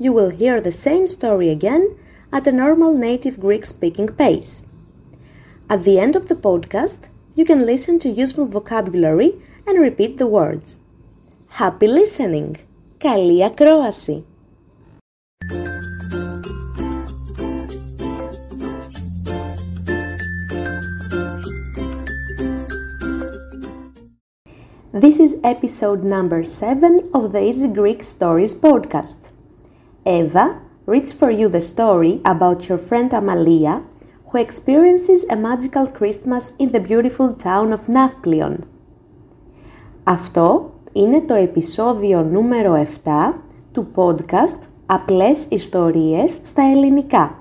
you will hear the same story again at a normal native Greek speaking pace. At the end of the podcast, you can listen to useful vocabulary and repeat the words. Happy listening! Καλή ακρόαση! This is episode number 7 of the Easy Greek Stories podcast. Eva reads for you the story about your friend Amalia who experiences a magical Christmas in the beautiful town of Nafplion. Αυτό είναι το επεισόδιο νούμερο 7 του podcast Απλές ιστορίες στα ελληνικά.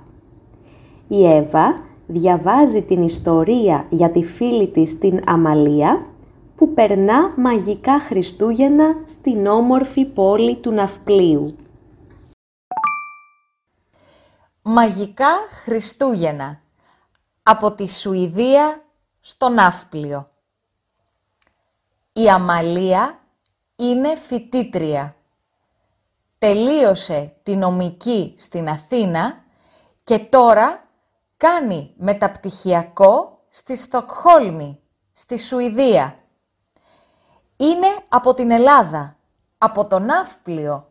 Η Εύα διαβάζει την ιστορία για τη φίλη της την Αμαλία που περνά μαγικά Χριστούγεννα στην όμορφη πόλη του Ναυπλίου. Μαγικά Χριστούγεννα από τη Σουηδία στο Ναύπλιο. Η Αμαλία είναι φοιτήτρια. Τελείωσε τη νομική στην Αθήνα και τώρα κάνει μεταπτυχιακό στη Στοκχόλμη, στη Σουηδία. Είναι από την Ελλάδα, από το Ναύπλιο,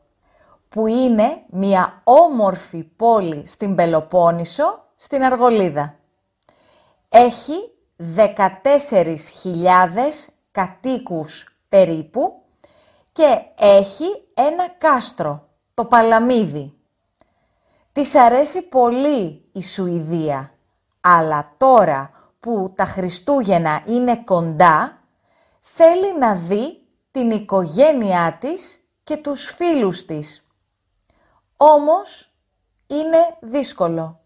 που είναι μια όμορφη πόλη στην Πελοπόννησο, στην Αργολίδα. Έχει 14.000 κατοίκους περίπου και έχει ένα κάστρο, το Παλαμίδι. Της αρέσει πολύ η Σουηδία, αλλά τώρα που τα Χριστούγεννα είναι κοντά, θέλει να δει την οικογένειά της και τους φίλους της. Όμως είναι δύσκολο.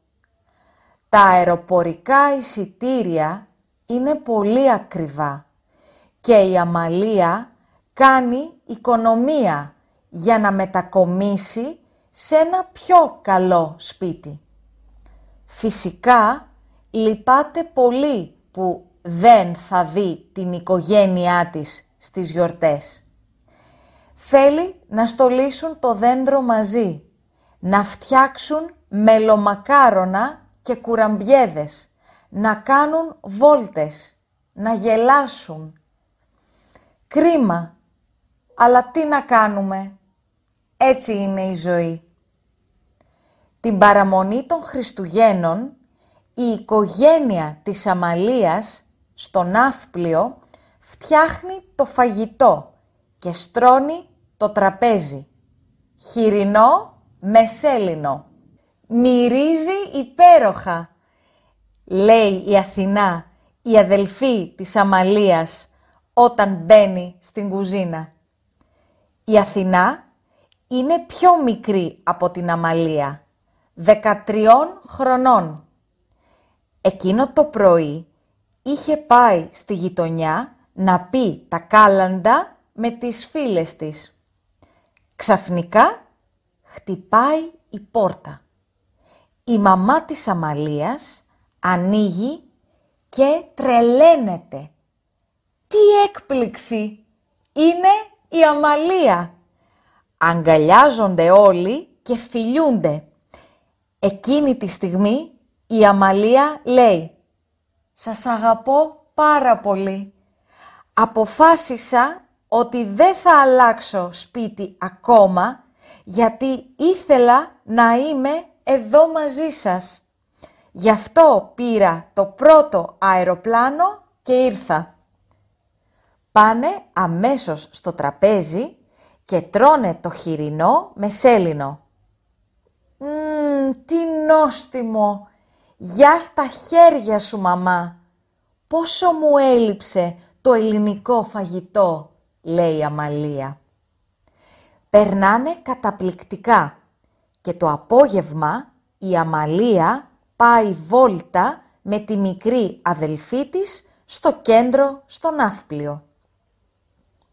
Τα αεροπορικά εισιτήρια είναι πολύ ακριβά και η Αμαλία κάνει οικονομία για να μετακομίσει σε ένα πιο καλό σπίτι. Φυσικά λυπάται πολύ που δεν θα δει την οικογένειά της στις γιορτές. Θέλει να στολίσουν το δέντρο μαζί, να φτιάξουν μελομακάρονα και κουραμπιέδες, να κάνουν βόλτες, να γελάσουν. Κρίμα, αλλά τι να κάνουμε, έτσι είναι η ζωή. Την παραμονή των Χριστουγέννων, η οικογένεια της Αμαλίας στο Ναύπλιο φτιάχνει το φαγητό και στρώνει το τραπέζι. Χοιρινό με σέλινο. Μυρίζει υπέροχα, λέει η Αθηνά, η αδελφή της Αμαλίας, όταν μπαίνει στην κουζίνα. Η Αθηνά είναι πιο μικρή από την Αμαλία, 13 χρονών. Εκείνο το πρωί είχε πάει στη γειτονιά να πει τα κάλαντα με τις φίλες της. Ξαφνικά χτυπάει η πόρτα. Η μαμά της Αμαλίας ανοίγει και τρελαίνεται. Τι έκπληξη! Είναι η Αμαλία. Αγκαλιάζονται όλοι και φιλιούνται. Εκείνη τη στιγμή η Αμαλία λέει «Σας αγαπώ πάρα πολύ. Αποφάσισα ότι δεν θα αλλάξω σπίτι ακόμα γιατί ήθελα να είμαι εδώ μαζί σας. Γι' αυτό πήρα το πρώτο αεροπλάνο και ήρθα. Πάνε αμέσως στο τραπέζι και τρώνε το χοιρινό με σέλινο. «Μμμ, τι νόστιμο! Γεια στα χέρια σου, μαμά! Πόσο μου έλειψε το ελληνικό φαγητό!» λέει η Αμαλία. Περνάνε καταπληκτικά. και το απόγευμα η Αμαλία πάει βόλτα με τη μικρή αδελφή της στο κέντρο στο Ναύπλιο.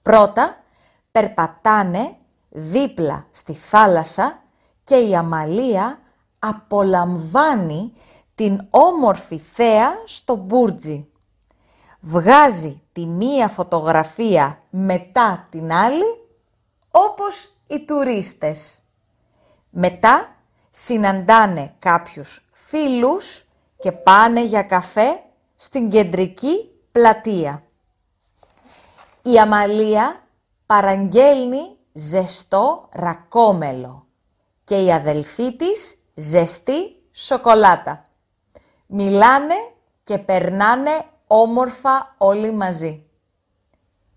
Πρώτα περπατάνε δίπλα στη θάλασσα και η Αμαλία απολαμβάνει την όμορφη θέα στο Μπούρτζι. Βγάζει τη μία φωτογραφία μετά την άλλη, όπως οι τουρίστες. Μετά συναντάνε κάποιους φίλους και πάνε για καφέ στην κεντρική πλατεία. Η Αμαλία παραγγέλνει ζεστό ρακόμελο και η αδελφή της ζεστή σοκολάτα. Μιλάνε και περνάνε όμορφα όλοι μαζί.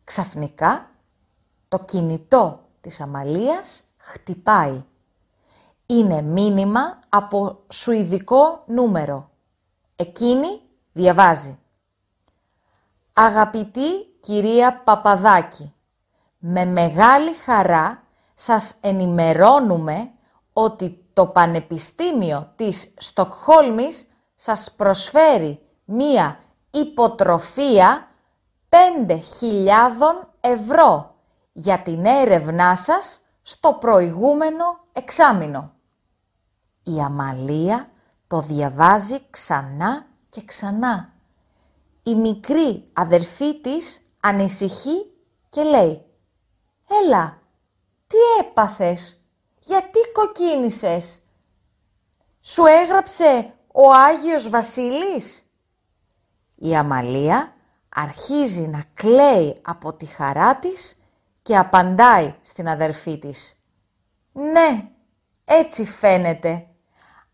Ξαφνικά το κινητό της Αμαλίας χτυπάει. Είναι μήνυμα από σουηδικό νούμερο. Εκείνη διαβάζει. Αγαπητή κυρία Παπαδάκη, με μεγάλη χαρά σας ενημερώνουμε ότι το Πανεπιστήμιο της Στοκχόλμης σας προσφέρει μία υποτροφία 5.000 ευρώ για την έρευνά σας στο προηγούμενο εξάμεινο. Η Αμαλία το διαβάζει ξανά και ξανά. Η μικρή αδερφή της ανησυχεί και λέει «Έλα, τι έπαθες, γιατί κοκκίνησες, σου έγραψε ο Άγιος Βασίλης» Η Αμαλία αρχίζει να κλαίει από τη χαρά της και απαντάει στην αδερφή της. «Ναι, έτσι φαίνεται,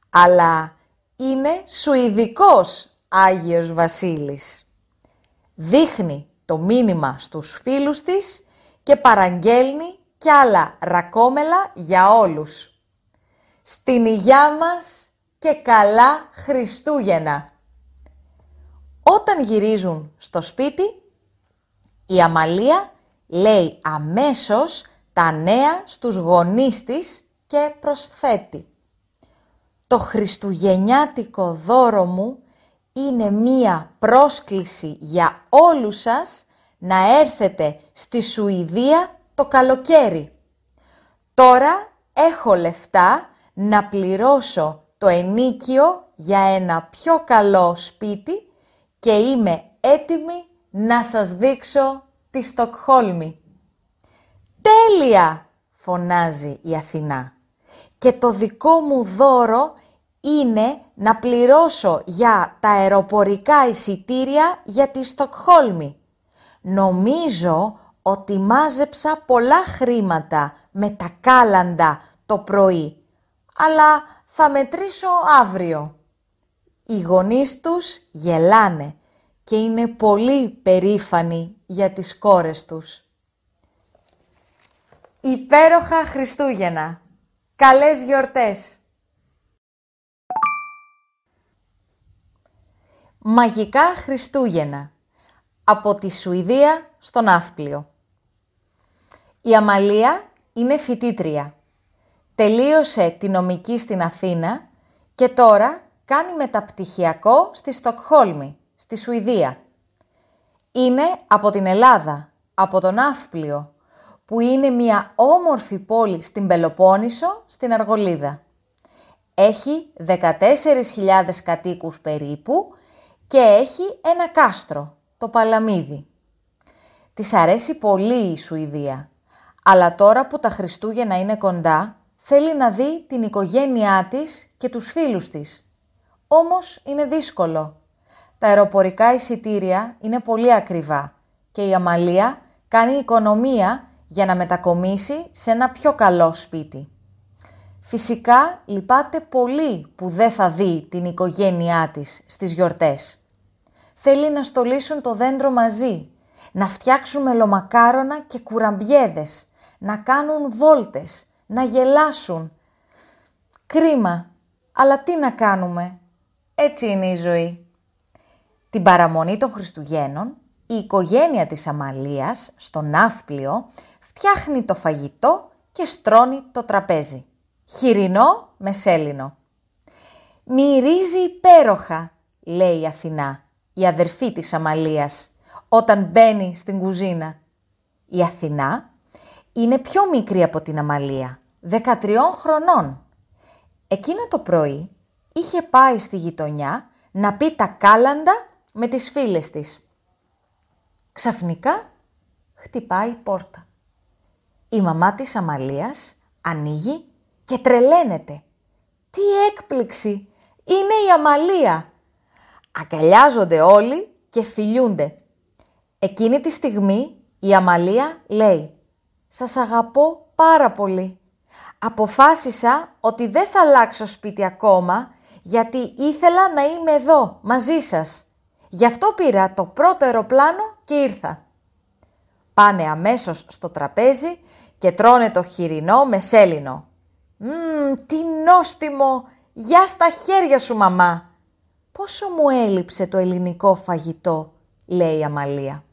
αλλά είναι Σουηδικός Άγιος Βασίλης». Δείχνει το μήνυμα στους φίλους της και παραγγέλνει κι άλλα ρακόμελα για όλους. Στην υγειά μας και καλά Χριστούγεννα! Όταν γυρίζουν στο σπίτι, η Αμαλία λέει αμέσως τα νέα στους γονείς της και προσθέτει. Το χριστουγεννιάτικο δώρο μου είναι μία πρόσκληση για όλους σας να έρθετε στη Σουηδία το καλοκαίρι. Τώρα έχω λεφτά να πληρώσω το ενίκιο για ένα πιο καλό σπίτι και είμαι έτοιμη να σας δείξω τη Στοκχόλμη. «Τέλεια!» φωνάζει η Αθηνά. «Και το δικό μου δώρο είναι να πληρώσω για τα αεροπορικά εισιτήρια για τη Στοκχόλμη. Νομίζω ότι μάζεψα πολλά χρήματα με τα κάλαντα το πρωί, αλλά θα μετρήσω αύριο». Οι γονείς τους γελάνε και είναι πολύ περήφανοι για τις κόρες τους. Υπέροχα Χριστούγεννα! Καλές γιορτές! Μαγικά Χριστούγεννα από τη Σουηδία στο Ναύπλιο. Η Αμαλία είναι φοιτήτρια. Τελείωσε τη νομική στην Αθήνα και τώρα κάνει μεταπτυχιακό στη Στοκχόλμη, στη Σουηδία. Είναι από την Ελλάδα, από τον Ναύπλιο, που είναι μια όμορφη πόλη στην Πελοπόννησο, στην Αργολίδα. Έχει 14.000 κατοίκους περίπου και έχει ένα κάστρο, το Παλαμίδι. Της αρέσει πολύ η Σουηδία, αλλά τώρα που τα Χριστούγεννα είναι κοντά, θέλει να δει την οικογένειά της και τους φίλους της όμως είναι δύσκολο. Τα αεροπορικά εισιτήρια είναι πολύ ακριβά και η Αμαλία κάνει οικονομία για να μετακομίσει σε ένα πιο καλό σπίτι. Φυσικά λυπάται πολύ που δεν θα δει την οικογένειά της στις γιορτές. Θέλει να στολίσουν το δέντρο μαζί, να φτιάξουν μελομακάρονα και κουραμπιέδες, να κάνουν βόλτες, να γελάσουν. Κρίμα, αλλά τι να κάνουμε, έτσι είναι η ζωή. Την παραμονή των Χριστουγέννων, η οικογένεια της Αμαλίας στο Ναύπλιο φτιάχνει το φαγητό και στρώνει το τραπέζι. χοιρινό με σέλινο. «Μυρίζει υπέροχα», λέει η Αθηνά, η αδερφή της Αμαλίας, όταν μπαίνει στην κουζίνα. Η Αθηνά είναι πιο μικρή από την Αμαλία, 13 χρονών. Εκείνο το πρωί είχε πάει στη γειτονιά να πει τα κάλαντα με τις φίλες της. Ξαφνικά χτυπάει η πόρτα. Η μαμά της Αμαλίας ανοίγει και τρελαίνεται. Τι έκπληξη! Είναι η Αμαλία! Αγκαλιάζονται όλοι και φιλιούνται. Εκείνη τη στιγμή η Αμαλία λέει «Σας αγαπώ πάρα πολύ. Αποφάσισα ότι δεν θα αλλάξω σπίτι ακόμα γιατί ήθελα να είμαι εδώ μαζί σας. Γι' αυτό πήρα το πρώτο αεροπλάνο και ήρθα». Πάνε αμέσως στο τραπέζι και τρώνε το χοιρινό με σέλινο. «Μμμ, τι νόστιμο! Γεια στα χέρια σου, μαμά!» «Πόσο μου έλειψε το ελληνικό φαγητό», λέει η Αμαλία.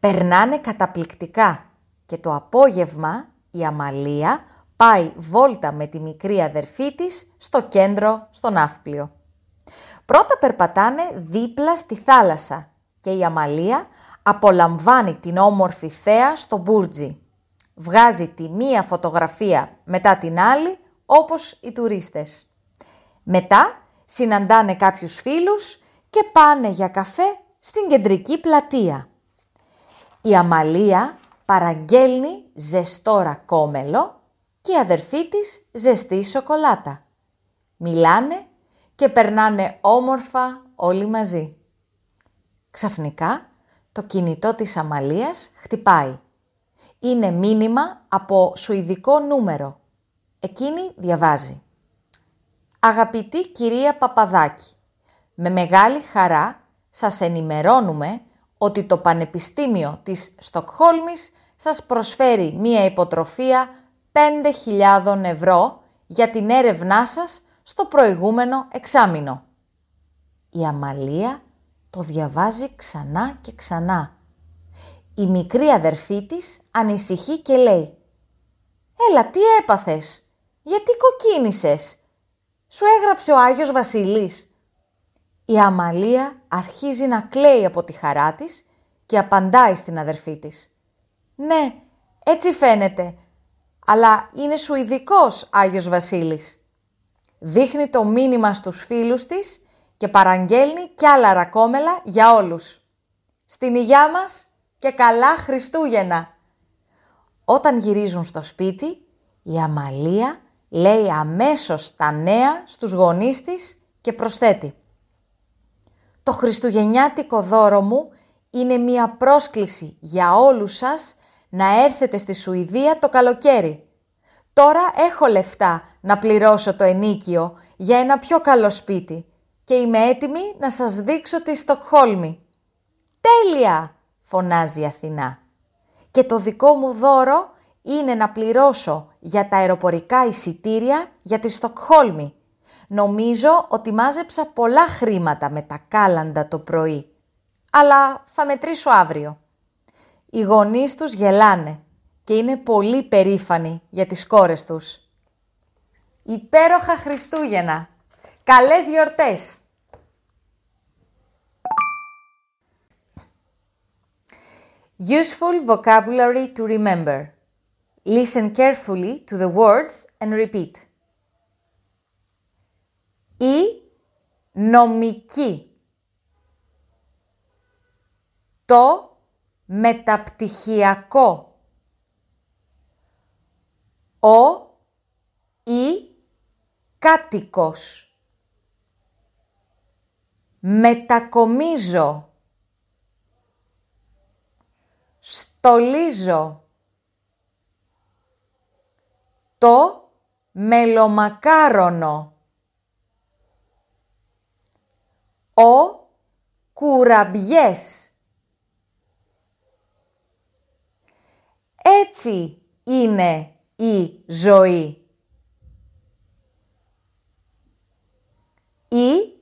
Περνάνε καταπληκτικά και το απόγευμα η Αμαλία πάει βόλτα με τη μικρή αδερφή της στο κέντρο, στο Ναύπλιο. Πρώτα περπατάνε δίπλα στη θάλασσα και η Αμαλία απολαμβάνει την όμορφη θέα στο Μπούρτζι. Βγάζει τη μία φωτογραφία μετά την άλλη όπως οι τουρίστες. Μετά συναντάνε κάποιους φίλους και πάνε για καφέ στην κεντρική πλατεία. Η Αμαλία παραγγέλνει ζεστό ρακόμελο και η αδερφή της ζεστή σοκολάτα. Μιλάνε και περνάνε όμορφα όλοι μαζί. Ξαφνικά το κινητό της Αμαλίας χτυπάει. Είναι μήνυμα από σουηδικό νούμερο. Εκείνη διαβάζει. Αγαπητή κυρία Παπαδάκη, με μεγάλη χαρά σας ενημερώνουμε ότι το Πανεπιστήμιο της Στοκχόλμης σας προσφέρει μία υποτροφία 5.000 ευρώ για την έρευνά σας στο προηγούμενο εξάμεινο. Η Αμαλία το διαβάζει ξανά και ξανά. Η μικρή αδερφή της ανησυχεί και λέει «Έλα, τι έπαθες, γιατί κοκκίνησες, σου έγραψε ο Άγιος Βασίλης». Η Αμαλία αρχίζει να κλαίει από τη χαρά της και απαντάει στην αδερφή της. «Ναι, έτσι φαίνεται, αλλά είναι Σουηδικός Άγιος Βασίλης». Δείχνει το μήνυμα στους φίλους της και παραγγέλνει κι άλλα ρακόμελα για όλους. Στην υγειά μας και καλά Χριστούγεννα. Όταν γυρίζουν στο σπίτι, η Αμαλία λέει αμέσως τα νέα στους γονείς της και προσθέτει το χριστουγεννιάτικο δώρο μου είναι μία πρόσκληση για όλους σας να έρθετε στη Σουηδία το καλοκαίρι. Τώρα έχω λεφτά να πληρώσω το ενίκιο για ένα πιο καλό σπίτι και είμαι έτοιμη να σας δείξω τη Στοκχόλμη. «Τέλεια!» φωνάζει η Αθηνά. «Και το δικό μου δώρο είναι να πληρώσω για τα αεροπορικά εισιτήρια για τη Στοκχόλμη Νομίζω ότι μάζεψα πολλά χρήματα με τα κάλαντα το πρωί, αλλά θα μετρήσω αύριο. Οι γονείς τους γελάνε και είναι πολύ περήφανοι για τις κόρες τους. Υπέροχα Χριστούγεννα! Καλές γιορτές! Useful vocabulary to remember. Listen carefully to the words and repeat η νομική. Το μεταπτυχιακό. Ο ή κάτοικος. Μετακομίζω. Στολίζω. Το μελομακάρονο. ο κουραμπιές. Έτσι είναι η ζωή. Η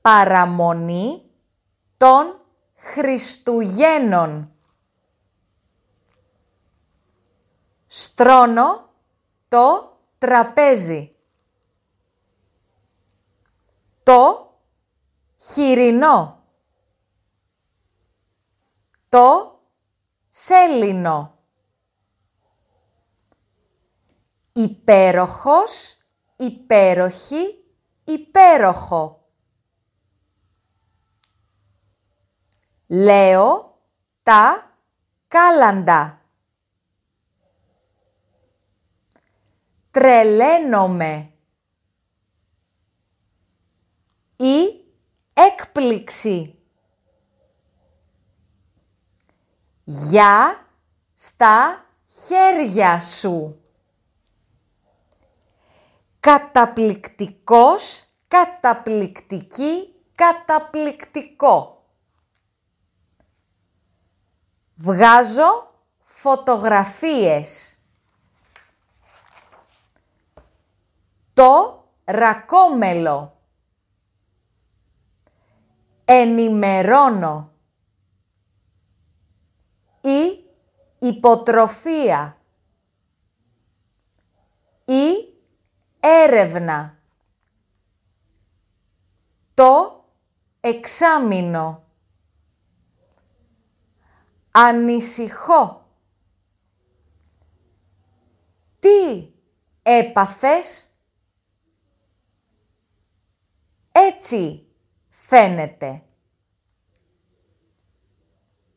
παραμονή των Χριστουγέννων. Στρώνω το τραπέζι. Το χοιρινό. Το σέλινο. Υπέροχος, υπέροχη, υπέροχο. Λέω τα κάλαντα. Τρελαίνομαι. Η έκπληξη. Για στα χέρια σου. Καταπληκτικός, καταπληκτική, καταπληκτικό. Βγάζω φωτογραφίες. Το ρακόμελο. Ενημερώνω. Η υποτροφία. Η έρευνα. Το εξάμεινο. Ανησυχώ. Τι έπαθες; Έτσι φαίνεται.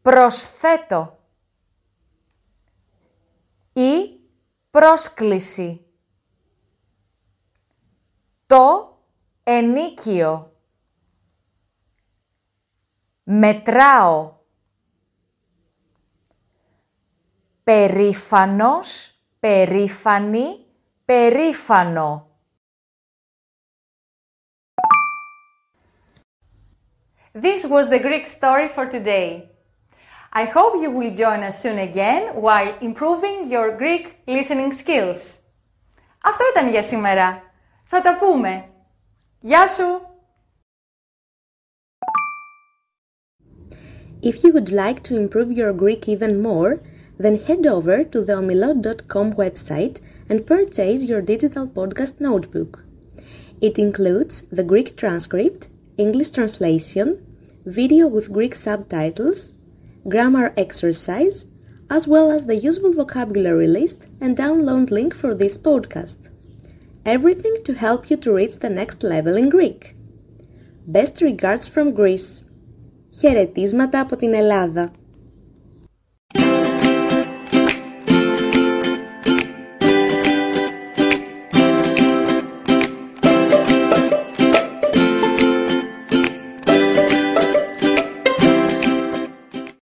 Προσθέτω. Η πρόσκληση. Το ενίκιο. Μετράω. Περήφανος, περήφανη, περήφανο. This was the Greek story for today. I hope you will join us soon again while improving your Greek listening skills. Αυτό ήταν για σήμερα. Θα τα πούμε. Γεια σου! If you would like to improve your Greek even more, then head over to the omilot.com website and purchase your digital podcast notebook. It includes the Greek transcript, English translation, video with Greek subtitles, grammar exercise, as well as the useful vocabulary list and download link for this podcast. Everything to help you to reach the next level in Greek. Best regards from Greece. Χαιρετίσματα από την Ελλάδα.